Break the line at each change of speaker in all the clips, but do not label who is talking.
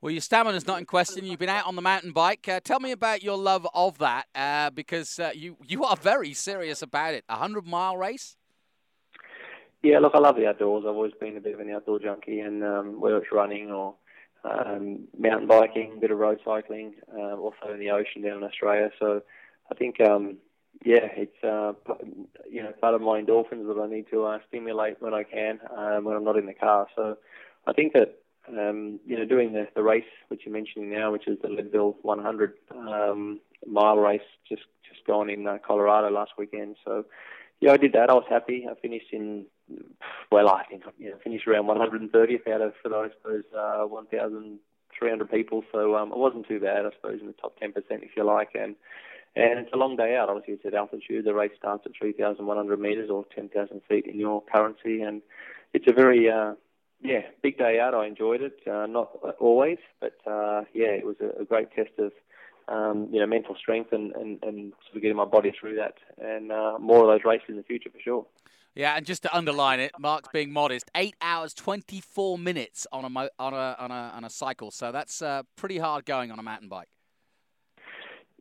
Well, your stamina's not in question. You've been out on the mountain bike. Uh, tell me about your love of that, uh, because uh, you you are very serious about it. A hundred mile race.
Yeah, look, I love the outdoors. I've always been a bit of an outdoor junkie, and um, whether it's running or um, mountain biking, a bit of road cycling, uh, also in the ocean down in Australia. So I think, um, yeah, it's uh, you know part of my endorphins that I need to uh, stimulate when I can um, when I'm not in the car. So I think that um, you know, doing the, the race which you're mentioning now, which is the Leadville 100 um, mile race, just just gone in uh, Colorado last weekend. So, yeah, I did that. I was happy. I finished in, well, I think you know, finished around 130th out of those those uh, 1,300 people. So um, it wasn't too bad, I suppose, in the top 10% if you like. And and it's a long day out. Obviously, it's at altitude. The race starts at 3,100 meters or 10,000 feet in your currency, and it's a very uh, yeah, big day out. I enjoyed it. Uh, not always, but uh, yeah, it was a, a great test of um, you know mental strength and, and, and sort of getting my body through that, and uh, more of those races in the future for sure.
Yeah, and just to underline it, Mark's being modest. Eight hours, twenty-four minutes on a mo- on a on a on a cycle. So that's uh, pretty hard going on a mountain bike.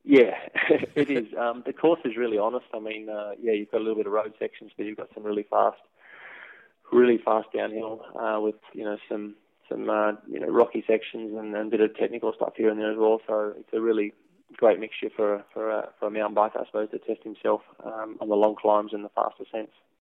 Yeah, it is. Um, the course is really honest. I mean, uh, yeah, you've got a little bit of road sections, but you've got some really fast really fast downhill uh, with you know some some uh, you know rocky sections and, and a bit of technical stuff here and there as well. So it's a really great mixture for for a, for a mountain biker, I suppose, to test himself um, on the long climbs and the fast ascents.